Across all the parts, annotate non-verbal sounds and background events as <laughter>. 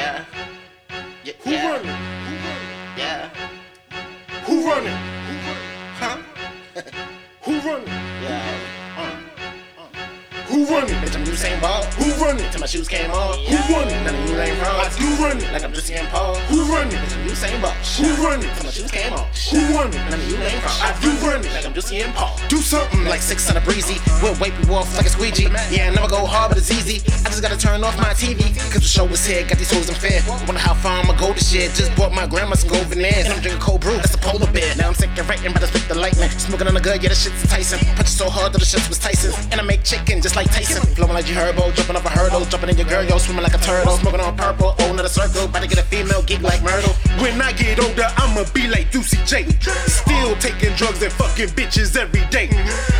Yeah. Yeah. Who yeah. running? Yeah. Who running? Who running? Huh? <laughs> Who running? Yeah. Who running? Bitch, I'm Usain Bolt. Who running? Till my shoes came off. Who running? None of you ain't I wrong. do running. Like I'm just seeing Paul. Who running? Bitch, I'm Usain Bolt. Who running? Till my shoes came off. Who running? None of you ain't wrong. I do running. Like I'm just seeing Paul. Do something like six on a breezy. We'll wipe you off like a squeegee. Yeah, I never go hard, but it's easy. I just gotta turn off my TV. Cause the show was here, got these hoes in fear. Wonder how far I'ma go this year. Just bought my grandma some gold veneers. And I'm drinking cold brew, that's a polar bear. Now I'm sick and writing, but I spit the lightning. Smoking on the good, yeah, the shit's Tyson. Punch so hard that the shit was Tyson. And I make chicken just like Tyson. Flowing like you herbo, jumping off a hurdle. Jumping in your girl, yo, swimming like a turtle. Smoking on purple, oh, another circle. About to get a female geek like Myrtle. When I get older, I'ma be like Juicy J. Still taking drugs and fucking bitches every day.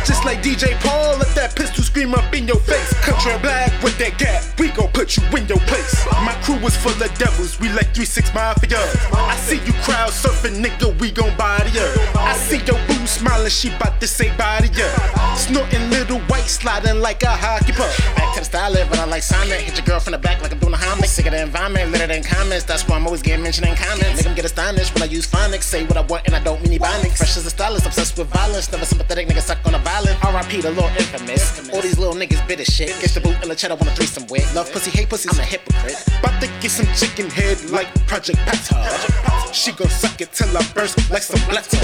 Just like DJ Paul, let that pistol scream up in your face. Country black with that gap, we gon' put you in your place. My crew is full of devils, we like 3-6 mafia. I see you crowd surfing, nigga, we gon' body ya. I see your boo smiling, she bout to say body ya. Snorting little white, sliding like a hockey puck. Back to the style of but I like Sonic. Hit your girl from the back like I'm doing a homage. Sick of the environment, litter than comments. That's why I'm always getting mentioned in comments. Make them get astonished when I use phonics. Say what I want and I don't mean ebonics. Fresh as a stylist, obsessed with violence. Never sympathetic, nigga suck on a violent. RIP the little infamous. All these little niggas bitter shit. Get the boot and the cheddar wanna threesome with. Love pussy, hate pussy, I'm a hypocrite. About to get some chicken head like Project Pata. She gon' suck it till I burst like some blatter.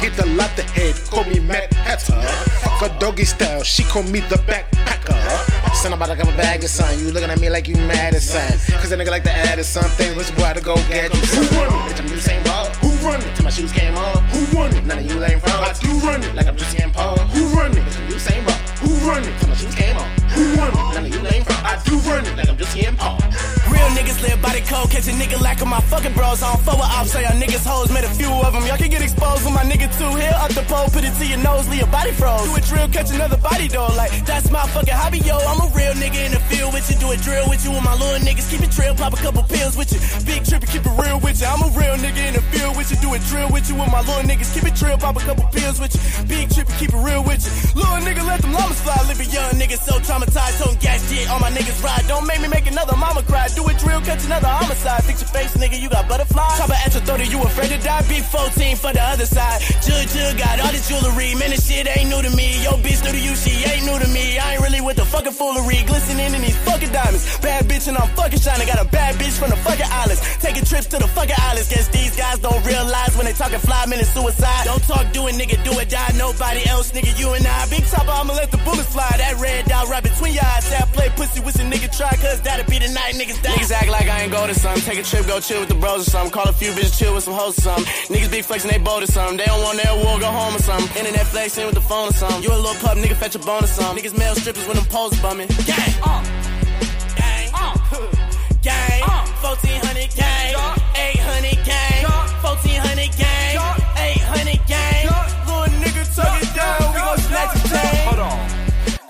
Get the lot the head, call me Mad Hatter. Fuck a doggy style, she call me the backpacker. Son about to come a bag or something. You looking at me like you mad or something. Cause a nigga like to add or something. Which boy to go get you? Who running? Bitch, I'm Usain Bolt. Who running? Till my shoes came off. Who running? None of you ain't I from. do running. Like I'm just seeing Paul. Who running? Bitch, I'm Usain Bolt. Who running? Till my shoes came off. Who running? None of you ain't from. I do running. Like I'm just seeing Paul. Niggas live by the code, catch a nigga like my fucking bros. I don't fuck with ops, so y'all niggas hoes, made a few of them. Y'all can get exposed with my nigga too. Here up the pole, put it to your nose, leave your body froze. Do a drill, catch another body though. Like, that's my fucking hobby, yo. I'm a real nigga in the field with you. Do a drill with you with my little niggas. Keep it trail, pop a couple pills with you. Big trip and keep it real with you. I'm a real nigga in the field with you. Do a drill with you with my little niggas. Keep it trail, pop a couple pills with you. Big trip and keep it real with you. Little nigga, let them llamas fly. Live a young nigga so traumatized, toting gas shit. All my niggas ride. Don't make me make another mama cry. Do a drill, catch another homicide. Fix your face, nigga, you got butterflies. Chopper at your throat, you afraid to die. Big 14 for the other side. Jug, jug, got all this jewelry. Man, this shit ain't new to me. Yo, bitch new to you, she ain't new to me. I ain't really with the fucking foolery. Glistening in these fucking diamonds. Bad bitch and I'm fucking shining. Got a bad bitch from the fucking islands. Taking trips to the fucking islands. Guess these guys don't realize when they talking five minute suicide. Don't talk, do it, nigga, do it, die. Nobody else, nigga, you and I. Big chopper, I'ma let the bullets fly. That red dot right between your eyes. I play pussy with a nigga try, cause that'll be the night niggas die. Niggas act like I ain't go to something. Take a trip, go chill with the bros or something. Call a few bitches, chill with some hoes or something. Niggas be flexing, they bold or something. They don't want their war, go home or something. Internet flexing with the phone or something. You a little pup, nigga, fetch a bone or something. Niggas mail strippers when them poles bumming. Gang! Uh. Gang! Uh. Gang! Uh. 1400 gang! 800 gang! 1400 gang!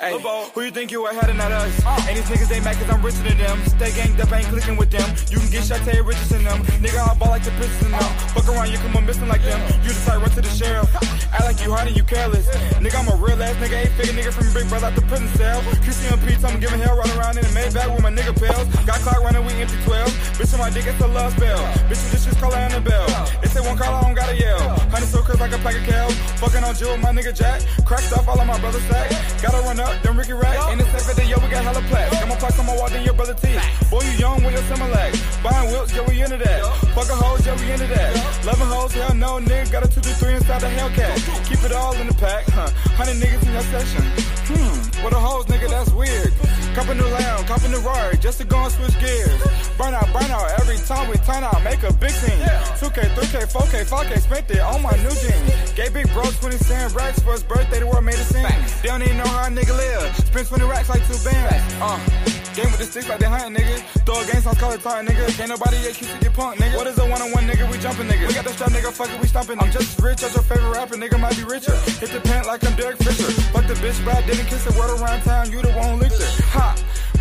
Hey, who you think you are heading at us? Uh. And these niggas they mad cause I'm richer than them. Stay ganged up, ain't clicking with them. You can get to riches in them. Nigga, I ball like the bitches in them. Fuck around, you come on missing like them. You decide run to the sheriff. Act like you hard and you careless. Nigga, I'm a real ass nigga, eight figure nigga from a Big Brother out the prison cell. QCMP, I'm giving hell running around in the Maybach with my nigga pills. Got clock running, we empty 12. Bitch on my dick, it's a love spell. Bitch, this shit's call her Annabelle. If they won't call, I don't gotta yell. Honey so crisp like a pack of cows. Fucking on Jill, my nigga Jack. Cracked up all of my brother's sack. Gotta run up, then Ricky Rack. In the safe day, yo, we got hella plaques. Got my plaques on my wall, then your brother T. Boy, you young with your Similac. Buying whips, yeah, we into that. Fucking hoes, yeah, we into that. Loving hoes, hell no, nigga. Got a 2 3 inside the Hellcat. Keep it all in the pack, huh? 100 niggas in your session. Hmm, what a hoes, nigga, that's weird. Cop a new lamb, cop a new Rari, just to go and switch gears. Burn out, burn out, every time we turn out, make a big scene. 2K, 3K, 4K, 5K, spent it on my new jeans. Gay big bro 20 cent racks for his birthday, the world made a scene. They don't even know how a nigga live. Spend 20 racks like two bands. Uh, game with the sticks like they hunting, nigga. Throw a game songs, call it time, nigga. Can't nobody yet keep to get punk, nigga. What is a one on one, nigga? We jumping, nigga. We got the strap, nigga. Fuck it, we stomping. I'm just rich as your favorite rapper, nigga. Might be richer. Hit the pant like I'm Derek Fisher. Fuck the bitch, but I didn't kiss her. Word around town, you the one who licked her. Ha!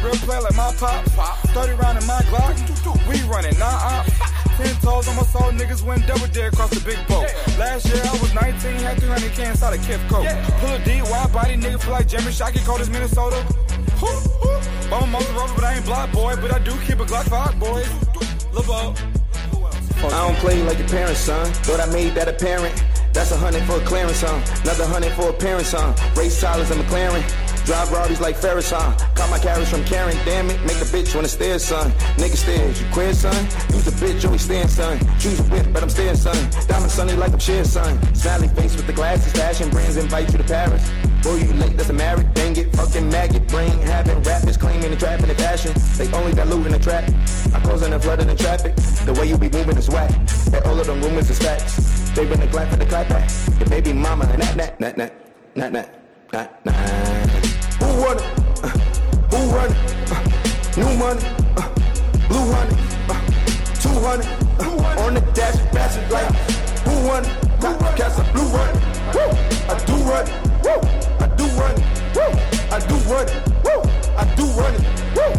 Real play like my pop. 30 round in my Glock. We running, nah, uh. Ten toes on my soul, niggas went double dare across the big boat. Last year I was 19, had 300 cans out of Kif Coat. Pull a D, wide body, nigga feel like Jeremy Shockey, cold as Minnesota. I'm a mother rover, but I ain't block boy. But I do keep a Glock 5, boys. Lebo. I don't play like your parents, son. Thought I made that apparent. That's a hundred for a clearance, son. Another hundred for a parent, son. Race silence and McLaren. Drive Rardies like Ferris, son. Caught my carriage from Karen, damn it. Make a bitch wanna stare, son. Nigga stairs, you queer, son? Use a bitch, always stand, son. Choose a whip, but I'm staying, son. Diamond sunny like I'm son. Smiley face with the glasses, fashion brands invite you to Paris. Boy, you late, that's a married, dang it. Fucking maggot, brain having rappers claiming and trapping the fashion. They only diluting the trap. I closing and flooding the traffic. The way you be moving is whack. And all of them rumors is facts. They been a glad for the clap back. Your baby mama, that, that, that, that, that, that, that. Who run it? Uh, who run it? Uh, new money, uh, blue honey, uh, 200 uh, on the dash, pass it like who run it? Cast a blue run. Woo! I do run. Woo! I do run. Woo! I do run. Woo! I do run. Woo!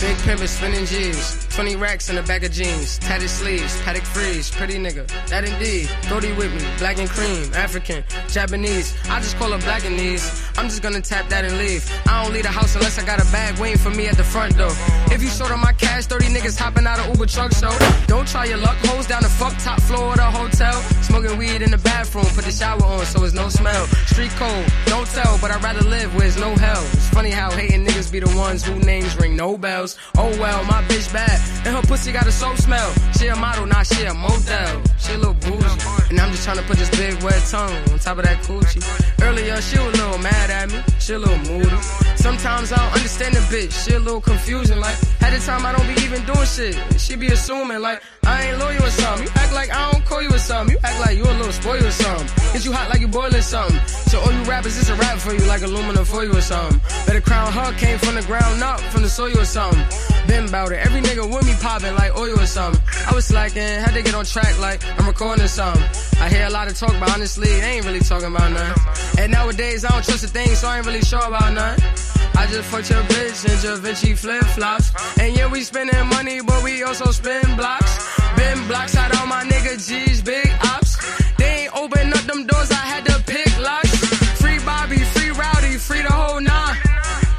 Big pivot spinning G's. 20 racks in a bag of jeans. Tatted sleeves, paddock freeze. Pretty nigga, that indeed. Brody with me, black and cream. African, Japanese. I just call her black and these. I'm just gonna tap that and leave. I don't leave the house unless I got a bag waiting for me at the front door. If you short on my cash, 30 niggas hopping out of Uber truck, so don't try your luck. Hoes down the fuck top floor of the hotel. Smoking weed in the bathroom, put the shower on so it's no smell. Street cold, don't tell, but I'd rather live where it's no hell. It's funny how hating niggas be the ones who names ring no bells. Oh well, my bitch bad, and her pussy got a soap smell. She a model, not she a model. She a little bougie, and I'm just trying to put this big wet tongue on top of that coochie. Earlier, she was a little mad at me, she a little moody. Sometimes I don't understand the bitch, she a little confusing. Like, at the time I don't be even doing shit. She be assuming, like, I ain't loyal or something. You act like I don't call you or something. You act like you a little spoiled or something. Get you hot like you boiling something. So all you rappers, it's a rap for you, like aluminum for you or something. Better crown her came from the ground up, from the soil or something. Been bout it. Every nigga with me popping like oil or something. I was slacking, had to get on track like I'm recording something. I hear a lot of talk, but honestly, they ain't really talking about nothing. And nowadays, I don't trust a thing, so I ain't really sure about nothing. I just fucked your bitch in Da Vinci flip flops. And yeah, we spending money, but we also spend blocks. Been blocks out all my nigga G's, big ops. They ain't open up them doors, I had to pick locks. Free Bobby, free Rowdy, free the whole nine.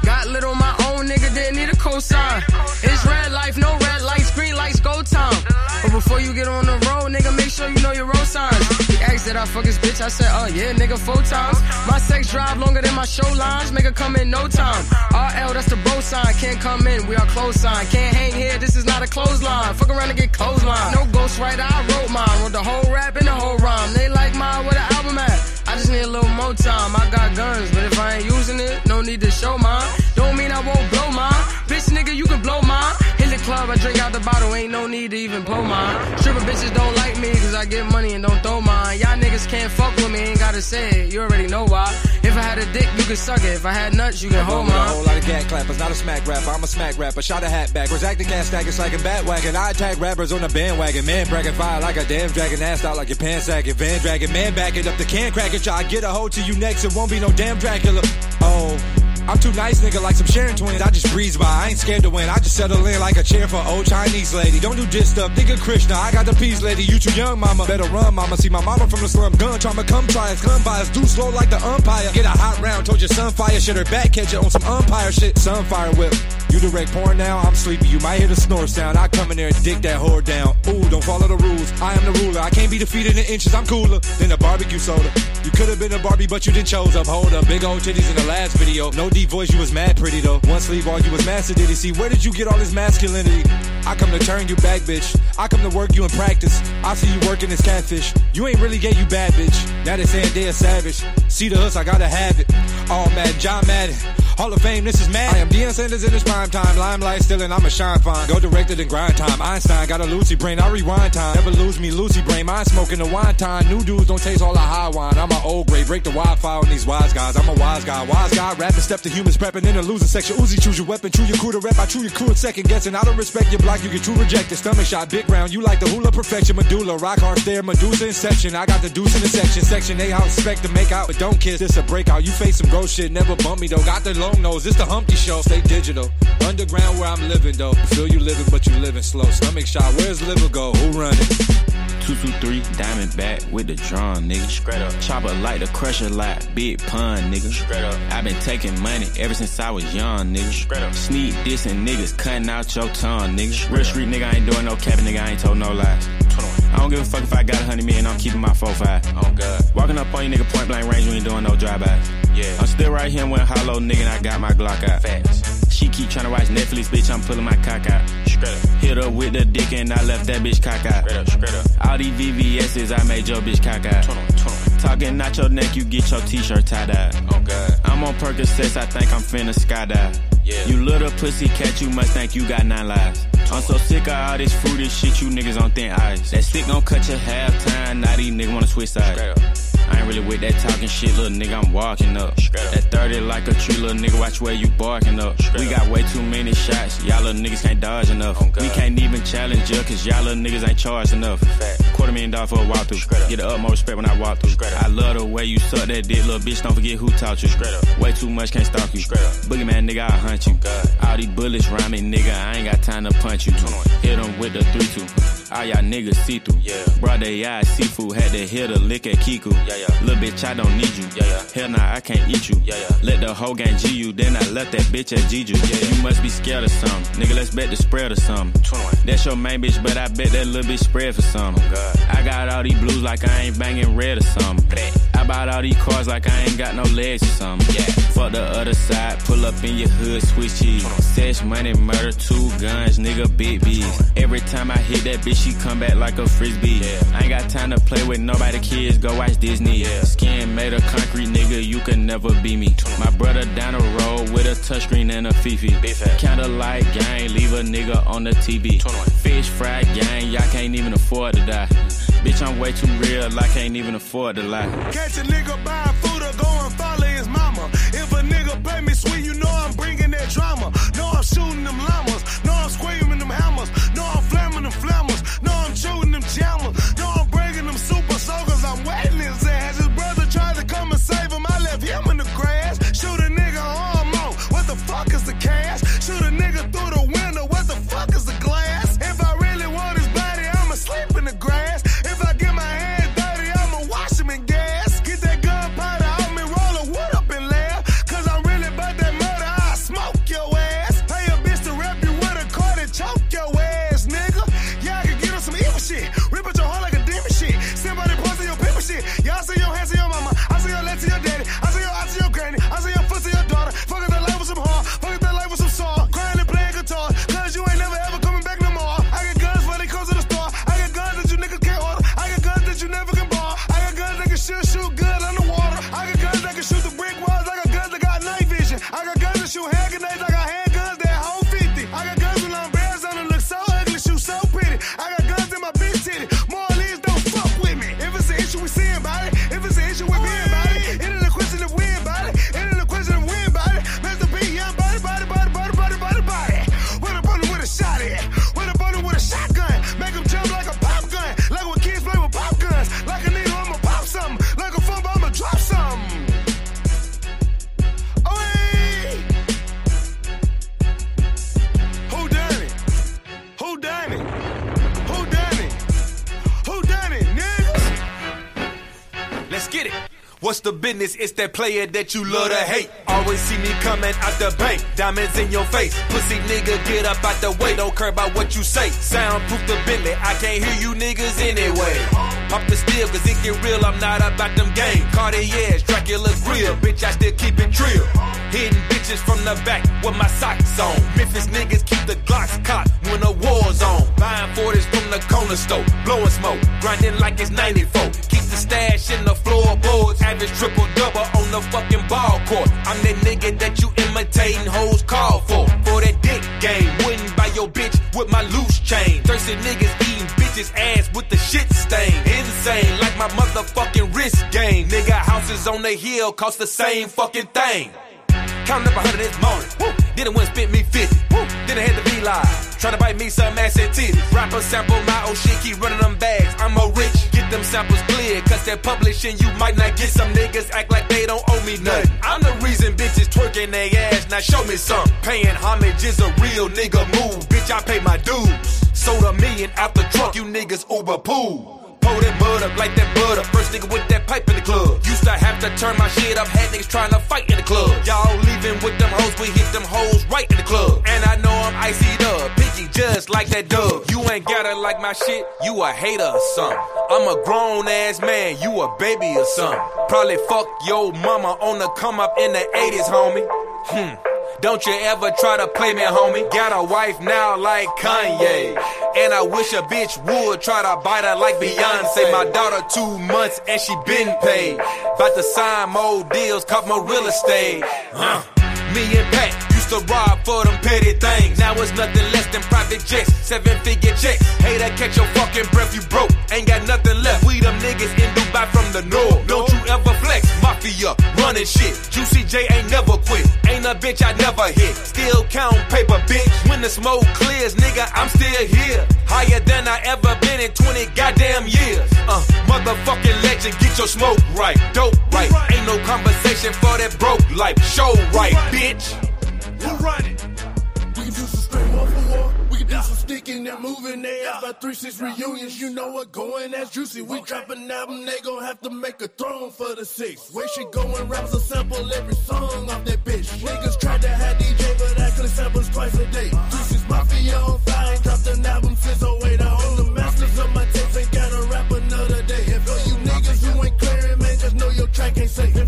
Got little my own, nigga, didn't need a cosign. It's red life, no red lights, green lights, go time. But before you get on the road, nigga, make sure you know your road signs. That I fuck his bitch, I said, oh yeah, nigga, four times. My sex drive longer than my show lines, make her come in no time. RL, that's the bro sign, can't come in, we are close sign. Can't hang here, this is not a clothesline. Fuck around and get clothesline. No ghost writer, I wrote mine, wrote the whole rap and the whole rhyme. They like mine, where the album at? I just need a little more time. I got guns, but if I ain't using it, no need to show mine. Don't mean I won't blow mine. Bitch, nigga, you can blow mine. Hit the club, I drink out the bottle, ain't no need to even blow mine. Stripper bitches don't like me, cause I get money and don't niggas can't fuck with me, ain't gotta say it, you already know why. If I had a dick, you could suck it. If I had nuts, you can hold with a whole lot of gat clappers, not a smack rapper. I'm a smack rapper. Shot a hat backwards, acting gas stackers like a bat wagon. I attack rappers on a bandwagon. Man, bragging fire like a damn dragon. Ass out like your pants sagging. Van dragon, man, back it up the can crack it. I get a hold to you next. It won't be no damn Dracula. Oh. I'm too nice, nigga, like some Sharon twins. I just breeze by. I ain't scared to win. I just settle in like a chair for old Chinese lady. Don't do diss stuff. Think of Krishna. I got the peace, lady. You too young, mama. Better run, mama. See my mama from the slum. Gun trauma, come try us. By us. Do slow like the umpire. Get a hot round. Told you sunfire. Shit her back. Catch it on some umpire shit. Sunfire whip. You direct porn now. I'm sleepy. You might hear the snore sound. I come in there and dick that whore down. Ooh, don't follow the rules. I am the ruler. I can't be defeated in inches. I'm cooler than a barbecue soda. You could have been a Barbie, but you didn't chose up. Hold up. Big old titties in the last video. No deep voice. You was mad pretty though. One sleeve, all you was master did he see? Where did you get all this masculinity? I come to turn you back, bitch. I come to work you in practice. I see you working this catfish. You ain't really gay, you bad bitch. Now they saying they a savage. See the hus, I gotta have it. All mad, John Madden. Hall of Fame, this is mad. I am Deion Sanders in his prime time. Limelight still and I'm a shine fine. Go directed in grind time. Einstein got a Lucy brain, I rewind time. Never lose me, Lucy brain. Mine smoking the wine time. New dudes don't taste all the high wine. I'm an old grade, break the Wi-Fi on these wise guys. I'm a wise guy, wise guy, rapping, step to humans prepping in a losing section. Uzi, choose your weapon, true your crew to rep. I true your crew in second guessing. I don't respect your block, you get true rejected. Stomach shot, big round. You like the hula perfection, medulla, rock hard stare, Medusa inception. I got the deuce in the section, section A house, expect to make out, but don't kiss. This a breakout. You face some gross shit, never bump me though. Got the long nose, this the Humpty show. Stay digital, underground where I'm living though. Feel you living, but you living slow. Stomach shot, where's liver go? Who run it? 223, diamond back with the drum, nigga. Straight up. Chopper like the crusher lot, big pun, nigga. Straight up. I been taking money ever since I was young, nigga. Straight up. Sneak dissing niggas, cutting out your tongue, nigga. Straight Real street nigga, I ain't doing no capping, nigga. I ain't told no lies. I don't give a fuck if I got a hundred million, I'm keeping my 4-5. Oh god. Walking up on you nigga point blank range, we ain't doing no drive-by. Yeah. I'm still right here with hollow nigga and I got my Glock out. Facts. She keep trying to watch Netflix, bitch, I'm pulling my cock out. Straight up. Hit her with the dick and I left that bitch cock out. Straight up, straight up. All these VVS's, I made your bitch cock out. 21, 21. Talking out your neck, you get your t-shirt tied out. Oh god. I'm on Percocets, I think I'm finna skydive. Yeah. You little pussy cat, you must think you got nine lives. I'm so sick of all this fruity shit, you niggas on thin ice. That stick gon' cut your half time, now these niggas wanna switch sides. I ain't really with that talking shit, little nigga, I'm walking up. That 30 like a tree, little nigga, watch where you barking up. We got way too many shots, y'all little niggas can't dodge enough. We can't even challenge you, cause y'all little niggas ain't charged enough. Quarter million dollars for a walkthrough. Get the utmost respect when I walk through. I love the way you suck that dick, little bitch, don't forget who taught you. Way too much, can't stop you. Boogeyman, nigga, I'll hunt you. All these bullets rhyming, nigga, I ain't got time to punch you. Hit them with the 3-2. All y'all niggas see through. Yeah. Brought they eyes seafood, had to hit a lick at Kiku. Yeah, yeah. Little bitch, I don't need you. Yeah, yeah. Hell nah, I can't eat you. Yeah, yeah. Let the whole gang G you, then I left that bitch at Jiju. Yeah, yeah. You must be scared of something. Nigga, let's bet the spread or something. 21. That's your main bitch, but I bet that little bitch spread for something. Oh, God. I got all these blues like I ain't banging red or something. I bought all these cars like I ain't got no legs or something. Yeah. Fuck the other side, pull up in your hood, switch cheese. Money, murder, two guns, nigga, big bees. Every time I hit that bitch, she come back like a frisbee. Yeah. I ain't got time to play with nobody kids, go watch Disney. Yeah. Skin made of concrete, nigga, you can never be me. My brother down the road with a touchscreen and a Fifi. Candlelight gang, leave a nigga on the TV. Fish fry gang, y'all can't even afford to die. Bitch, I'm way too real, I can't even afford to lie. Catch a nigga buying food or go and follow his mama. If a nigga pay me sweet, you know I'm bringing that drama. Know I'm shooting them llamas. Know I'm screaming them hammers. Business? It's that player that you love to hate. Always see me coming out the bank, diamonds in your face. Pussy nigga, get up out the way, don't care about what you say. Soundproof the Bentley, I can't hear you niggas anyway. Pop the steel, cause it get real, I'm not about them game. Cartier's, Dracula grill, bitch, I still keep it trill. Hitting bitches from the back with my socks on. Memphis niggas keep the Glocks cocked when the war's on. Buying 40s from the corner store, blowing smoke, grinding like it's 94. The stash in the floorboards, average triple double on the fucking ball court. I'm that nigga that you imitating hoes call for. For that dick game, wouldn't buy your bitch with my loose chain. Thirsty niggas eating bitches ass with the shit stain. Insane, like my motherfucking wrist game. Nigga, houses on the hill cost the same fucking thing. Counting up a hundred this morning. Woo. Then it went spent me 50. Woo. Then I had to be live. Trying to bite me some ass and titties. Rapper sample my old shit, keep running them bags. I'm a rich. Get them samples clear, cause they're publishing. You might not get some niggas act like they don't owe me nothing. I'm the reason bitches twerking they ass. Now show me some. Paying homage is a real nigga move. Bitch, I pay my dues. Sold a million out the trunk, you niggas Uber pool. Pour that mud up like that butter. First nigga with that pipe in the club. Used to have to turn my shit up, had niggas trying to fight in the club. Y'all leaving with them hoes, we hit them hoes right in the club. And I know I'm icy up, picky just like that dub. You ain't gotta like my shit, you a hater or something. I'm a grown ass man, you a baby or something. Probably fuck your mama on the come up in the 80s, homie. Hmm. Don't you ever try to play me, homie. Got a wife now like Kanye. And I wish a bitch would try to bite her like Beyonce. My daughter two months and she been paid. About to sign more deals, caught more real estate. Uh, me and Pat to rob for them petty things. Now it's nothing less than private jets, seven figure checks. Hater, catch your fucking breath, you broke. Ain't got nothing left. We them niggas in Dubai from the north. Don't you ever flex, mafia, running shit. Juicy J ain't never quit. Ain't a bitch I never hit. Still count paper, bitch. When the smoke clears, nigga, I'm still here. Higher than I ever been in 20 goddamn years. Uh, motherfucking legend, get your smoke right. Dope right. Ain't no conversation for that broke life. Show right, bitch. Who run it? We can do some straight one for war. We can do some sticking and moving there. About three six reunions, you know what going that's juicy. We drop an album, they gon' have to make a throne for the six. Where she going, raps a sample every song off that bitch. Niggas tried to have DJ, but actually samples twice a day. Juicy's Mafia on fire, dropped an album since 08. I own the masters of my tapes, ain't gotta rap another day. And for you niggas who ain't clearing, man, just know your track ain't safe.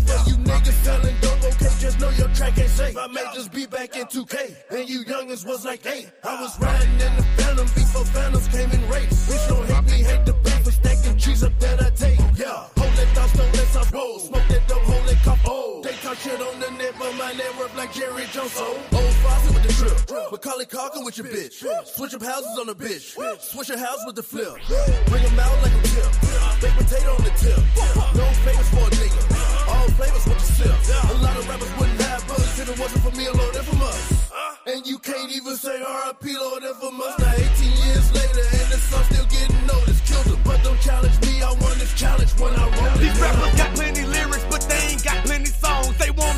I may just be back in 2K, and you youngins was like, hey, I was riding in the Phantom before Phantoms came in race. Bitch, don't hate me, hate the beef stacking cheese up that I take. Talk shit on the net, but my net like Jerry Jones. So, old Foster with the trip. Macaulay Culkin with your bitch. Switch up houses on the bitch. Switch your house with the flip. Bring them out like a tip. Baked potato on the tip. No famous for a nigga. All flavors with the sip. A lot of rappers wouldn't have buzz if it wasn't for me alone and from us. And you can't even say RIP Lord infamous. Now 18 years later, and the song still getting noticed. Killed him, but don't challenge me. I won this challenge when I wrote. These rappers got plenty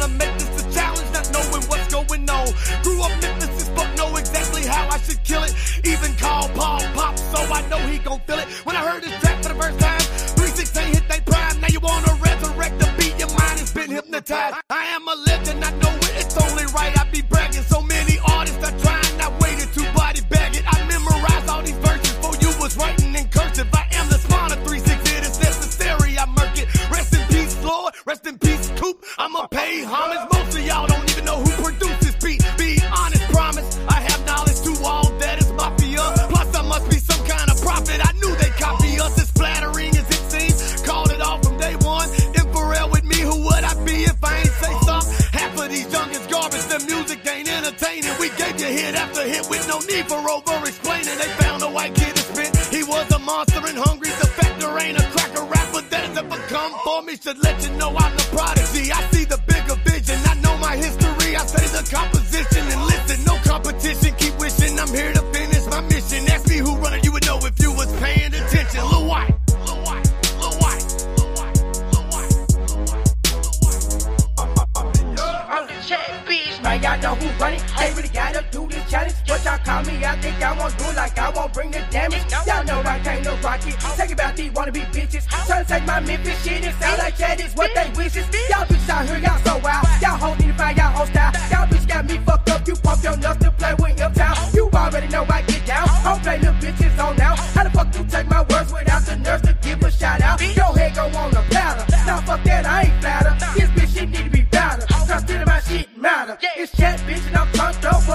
wanna make this a challenge, not knowing what's going on. Grew up Memphis, but know exactly how I should kill it. Even call Paul Pop, so I know he gon' feel it. When I heard this track for the first time, 316 hit they prime. Now you wanna resurrect the beat, your mind has been hypnotized. I am a legend, I know man, y'all know who run it. Ain't really gotta do this challenge. But y'all call me, I think I won't do it like I won't bring the damage. Y'all know I can't no rocket. Take about these wannabe bitches. Tryna take my Memphis shit and sound like that is what they wishes. Y'all bitches out here, y'all so wild. Y'all hold need to find y'all own style. Y'all bitch got me fucked up. You pump your nuts to play with uptown. You already know I get down. Don't play little bitches on now. How the fuck you take my words without the nerves to give a shout out? Your head go on the platter. Now fuck that, I ain't flatter. This bitch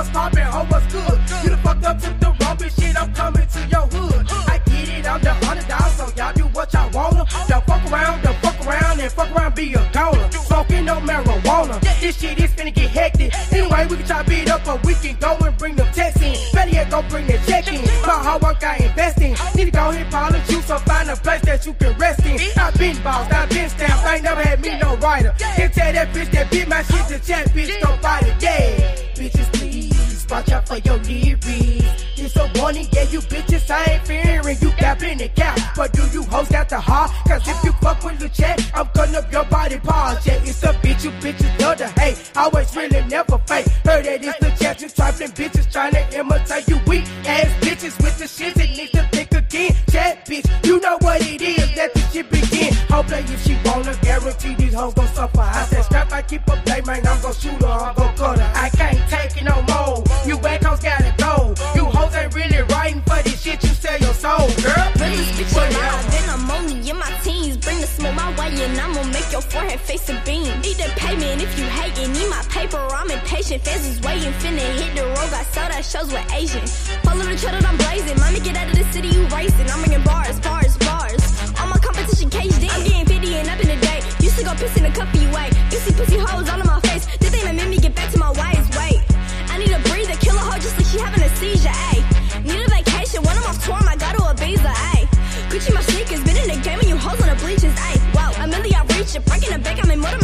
What's poppin', ho, what's good? You the fucked up, took the wrong bitch shit. I'm coming to your hood. I get it, I'm the underdog, so y'all do what y'all wanna. Don't fuck around, don't fuck around, and fuck around, be a goner. Smoking no marijuana. This shit is finna get hectic. Anyway, we can try beat up, but we can go and bring them checks in. Better yet, go bring the check in. My hard work I invest in. Need to go ahead polish you, so find a place that you can rest in. I've been bossed, I've been stamped, I ain't never had me no writer. Can tell that bitch that beat my shit to chat, bitch, don't fight it, yeah. Bitches, watch out for your lyrics. It's a warning, yeah, you bitches, I ain't fearing you gapping and cap. But do you hoes got the heart? Cause if you fuck with the chat, I'm cutting up your body parts. Yeah, it's a bitch, you bitches love to hate. Always really never fake. Heard that it's the chat, you trifling bitches trying to imitate you weak ass bitches with the shit that need to think begin. That bitch, you know what it is. Let the shit begin. Hope play if she wanna guarantee these hoes gon' suffer. I said strap, I keep a play, man. I'm gon' shoot her, I'm gon' cut her. I forehead face a beam. Need the payment if you hating. Need my paper, I'm impatient. Fans is waiting, finna hit the road. Got sold out shows with Asian. Follow the trail that I'm blazing. Mommy, get out of the city, you racing. I'm bringing bars, bars, bars. All my competition caged in. I'm getting 50 and up in the day. Used to go piss in a cuppy way. You see pussy hoes all in my face. This thing that made me get back to my ways. Wait, I need a breather, kill a hoe just like she having a seizure. Ayy, need a vacation when I'm off tour. I got reach breaking the bank. I'm in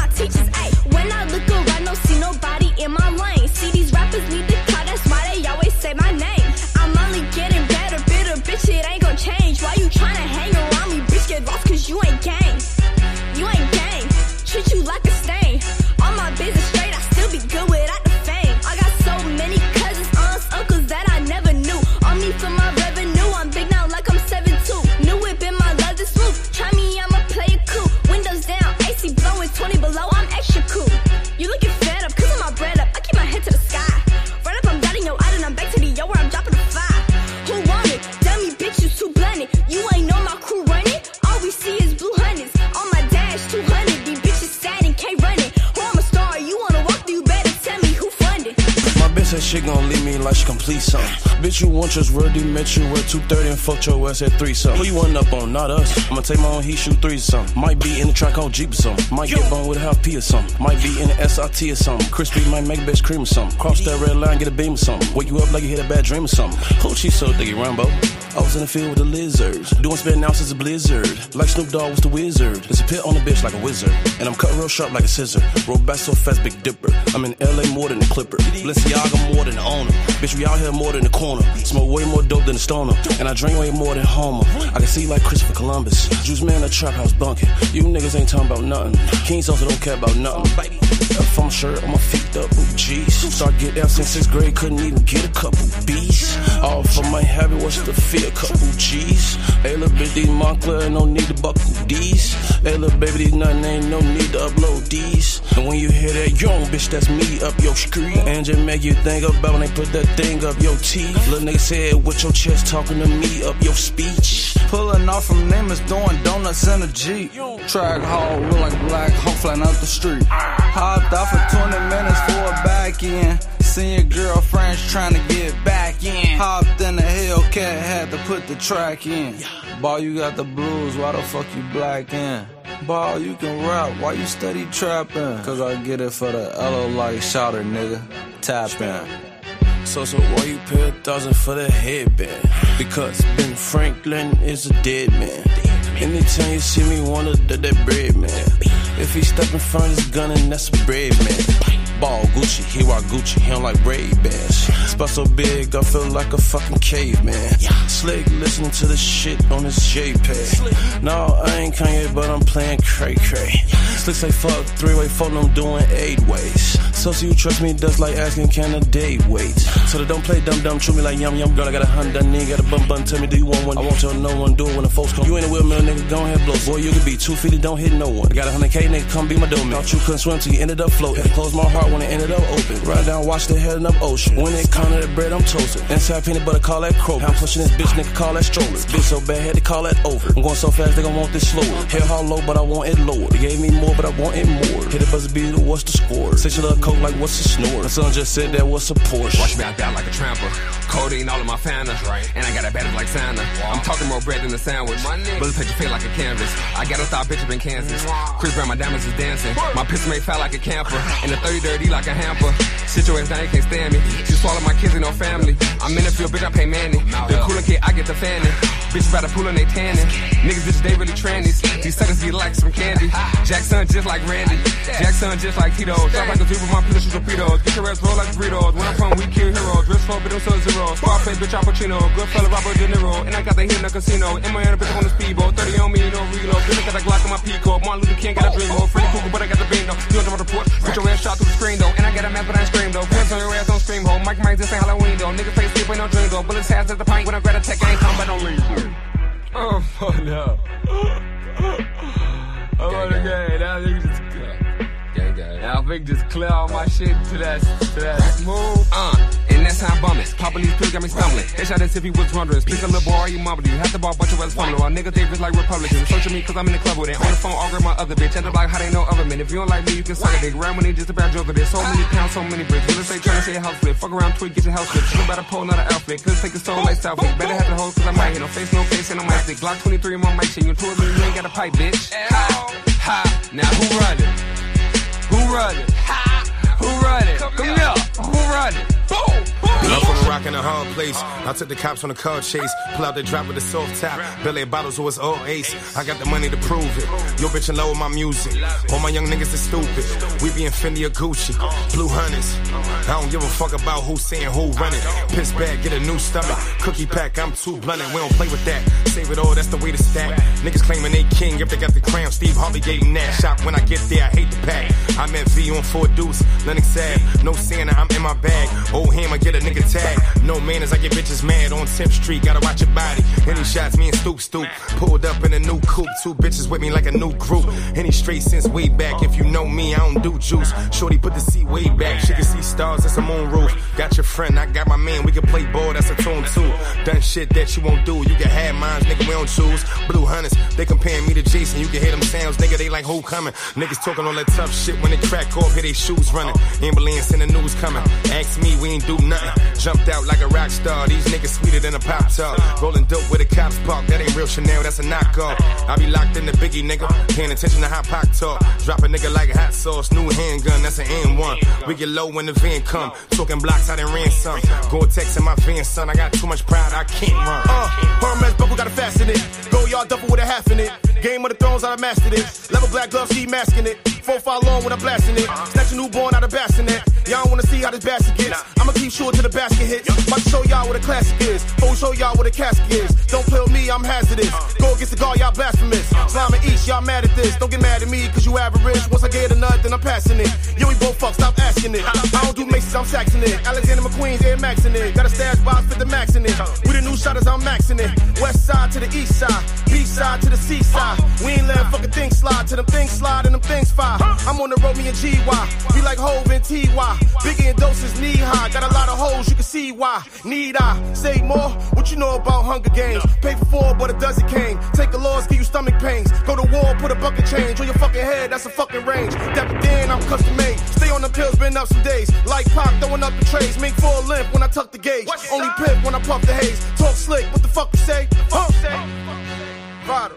You want yours worthy, met you at 230 and fucked your ass at 3 something. Who you want up on? Not us. I'ma take my own heat, shoot 3 or something. Might be in the track on Jeep or something. Might get bone with a half P or something. Might be in the SRT or something. Crispy might make best cream or something. Cross that red line, get a beam or something. Wake you up like you hit a bad dream or something. Oh, she so diggy, Rambo. I was in the field with the lizards. Doing spin now since a blizzard. Like Snoop Dogg was the wizard. There's a pit on the bitch like a wizard. And I'm cut real sharp like a scissor. Roll back so fast, big dipper. I'm in LA more than the clipper. Balenciaga more than the owner. Bitch, we out here more than the corner. Smoke way more dope than a stoner. And I drink way more than Homer. I can see like Christopher Columbus. Juice man, a trap house bunking. You niggas ain't talking about nothing. Kings also don't care about nothing. If I'm shirt on my feet up, ooh, jeez. Start get F since sixth grade, couldn't even get a couple B's. All for my habit was to fear a couple G's. Hey, little these Montclair, no need to buckle D's. Hey, little baby, these nothing ain't no need to upload these. And when you hear that young bitch, that's me up your street. And just make you think about when they put that thing up your teeth. Little nigga said, with your chest talking to me up your speech. Pulling off from Nimbus, doing donuts in a Jeep. Trackhawk, look like black hawk flying out the street. Hopped off for 20 minutes for a back in. Seen your girlfriends trying to get back in. Hopped in the Hellcat, had to put the track in. Ball, you got the blues, why the fuck you black in? Ball, you can rap, why you study trapping? Cause I get it for the LO like shouter, nigga. Tap in. So, so why you pay a thousand for the headband? Because Ben Franklin is a dead man. Anytime you see me, wanna do that bread, man. If he step in front of his gun, and that's a bread, man. Ball Gucci, he rock Gucci, he don't like Ray Bans. Spot so big, I feel like a fucking caveman. Slick listening to the shit on his JPEG. No, I ain't Kanye, but I'm playing cray cray. Slick say fuck three way phone, I'm doing eight ways. So, so you trust me, that's like asking can a date wait. So they don't play dumb dumb, treat me like yum yum. Girl, I got a hun done knee, got a bum bum. Tell me, do you want one? I won't tell no one, do it when the folks come. You ain't a wheel nigga, go ahead, blow. Boy, you could be two feet don't hit no one. I got a hundred K, nigga, come be my domain. Thought you couldn't swim till you ended up floating. Close my heart when it ended up open. Ride down, watch the heading up ocean. When it counted the bread, I'm toasted. Inside peanut butter, call that crow. I'm pushing this bitch, nigga, call that stroller. Bitch so bad, had to call that over. I'm going so fast, they gon' want this slower. Hair how low, but I want it lower. They gave me more, but I want it more. Hit a buzzer beater, what's the score? Say she love coke like what's a snore? My son just said that what's a Porsche. Watch me out there like a tramper. Codeine all in my Fanta. And I got a better like Santa. I'm talking more bread than a sandwich. Bullets paint your face like a canvas. I got a thought bitch in Kansas. Chris Brown, my diamonds is dancing. My pistol made fat like a camper. And the 30 dirty like a hamper. Situation now you can't stand me. She swallow my kids and no family. I'm in the field, bitch, I pay Manny. The cooler kid, I get the fanning. Bitch about to pull on they tanning. Niggas, bitch, they really trannies. These suckers get like some candy. Jackson just like Randy. Jackson just like Tito. Drop like a dude with my pistol torpedoes. Get your ass roll like burritos. When I'm from, we kill heroes. Wrist for but them sub zero. Scarface, bitch, Al Pacino. Good fella, Robert De Niro. And I got the hit in the casino. In my hand, bitch, on the speedboat. 30 on me, no reload. Bitch, got a Glock in my Pico. Martin Luther King got a dream. Freddy Krueger, but I got the beam though. You don't jump on the porch. Put your ass shot through the screen though. And I got a map, but I ain't scream though. Pants on your ass, don't scream hole. Mike Mike, this ain't Halloween though. Nigga face sleep, ain't no dream though. Bullets has at the pint. When I grab a tech, I ain't come, but don't leave. Oh, fuck no. I'm on the game. Now nigga just gang, gang. Now Vic just clear all my shit to that, to that smooth. Uh, that's how I'm bumming. Popping these pills got me stumbling. Headshot as if he was wondering. Speak a little boy, are you mumble. You have to ball a bunch of West fumbling. While niggas think it's like Republicans. Searching me cause I'm in the club with it. On the phone, arguing my other bitch. At the block, how they know other men. If you don't like me, you can suck a dick. Round money, just about joke of this. So many pounds, so many bricks. Real estate trying to say a house flip. Fuck around, tweet, get your house flipped. You better pull another outfit. Cause take a soul like Southwick. Better have the hoes cause I might hit no face, no face, and I might stick. Glock 23 on my mic shit. You told me you ain't got a pipe, bitch. Ha, ha. Now who run it? Who run it? Who run it? Come here. Who run it? Boom. I'm from a rock in a hard place. I took the cops on a car chase. Pull out the drop with a soft top. Belly bottles, it's all ace. I got the money to prove it. Yo, bitch, in love with my music. All my young niggas is stupid. We be in Fendi or Gucci. Blue hunters. I don't give a fuck about who's saying who run it. Piss bag, get a new stomach. Cookie pack, I'm too blunt. We don't play with that. Save it all, that's the way to stack. Niggas claiming they king if they got the crown. Steve Harvey getting that shop. When I get there, I hate the pack. I met V on four deuce. Lenox Ave. No Santa, I'm in my bag. Old hammer, get a nigga tag. No manners, I get bitches mad on 10th Street. Gotta watch your body. Any shots, me and Stoop Stoop. Pulled up in a new coupe. Two bitches with me like a new group. Any straight since way back. If you know me, I don't do juice. Shorty put the seat way back. She can see stars, that's a moon roof. Got your friend, I got my man. We can play ball, that's a tune too. Done shit that you won't do. You can have mines, nigga, we don't choose. Blue hunters, they comparing me to Jason. You can hear them sounds, nigga, they like who coming. Niggas talking all that tough shit when they crack off, hear they shoes running. Ambulance in the news coming. Ask me, we ain't do nothing. Jumped out like a rock star. These niggas sweeter than a pop top. Rolling dope with a cops park. That ain't real Chanel, that's a knockoff. I be locked in the biggie, nigga. Paying attention to how Pac talk. Drop a nigga like hot sauce. New handgun, that's an N1. We get low when the van come. Talking blocks, I done ran some. Gore-Tex in my van, son. I got too much pride, I can't run. Uh, Hermes buckle got a fasten it. Go yard double with a half in it. Game of the Thrones, I mastered it. Level black gloves, she masking it. Four far long when I'm blasting it. Snatch a newborn out of bassinet. Y'all wanna see how this basket gets. I'ma keep short till the basket hits. About to show y'all what a classic is. Or show y'all what a casket is. Don't play with me, I'm hazardous. Go against the guard, y'all blasphemous. Slime and East, y'all mad at this. Don't get mad at me, cause you average. Once I get a nut, then I'm passing it. Yo, we both fuck, stop asking it. Macy's, I'm saxing it. Alexander McQueen's Air Max in it. Got a stash box, fit the max in it. We the new shotters, I'm maxing it. West side to the east side. Beach side to the seaside. We ain't letting fucking things slide. To them things slide and them things fire. I'm on the road, me and GY. Be like Hov and TY. Biggie and doses knee high. Got a lot of hoes, you can see why. Need I say more? What you know about Hunger Games? Pay for four, but a dozen came. Take a loss, give you stomach pains. Go to war, put a bucket change on your fucking head. That's a fucking range. Dapper Dan, I'm custom made. On the pills, been up some days. Like pop, throwing up the trays. Mink full limp when I tuck the gauge. Only pimp when I puff the haze. Talk slick, what the fuck you say? Huh? Rider.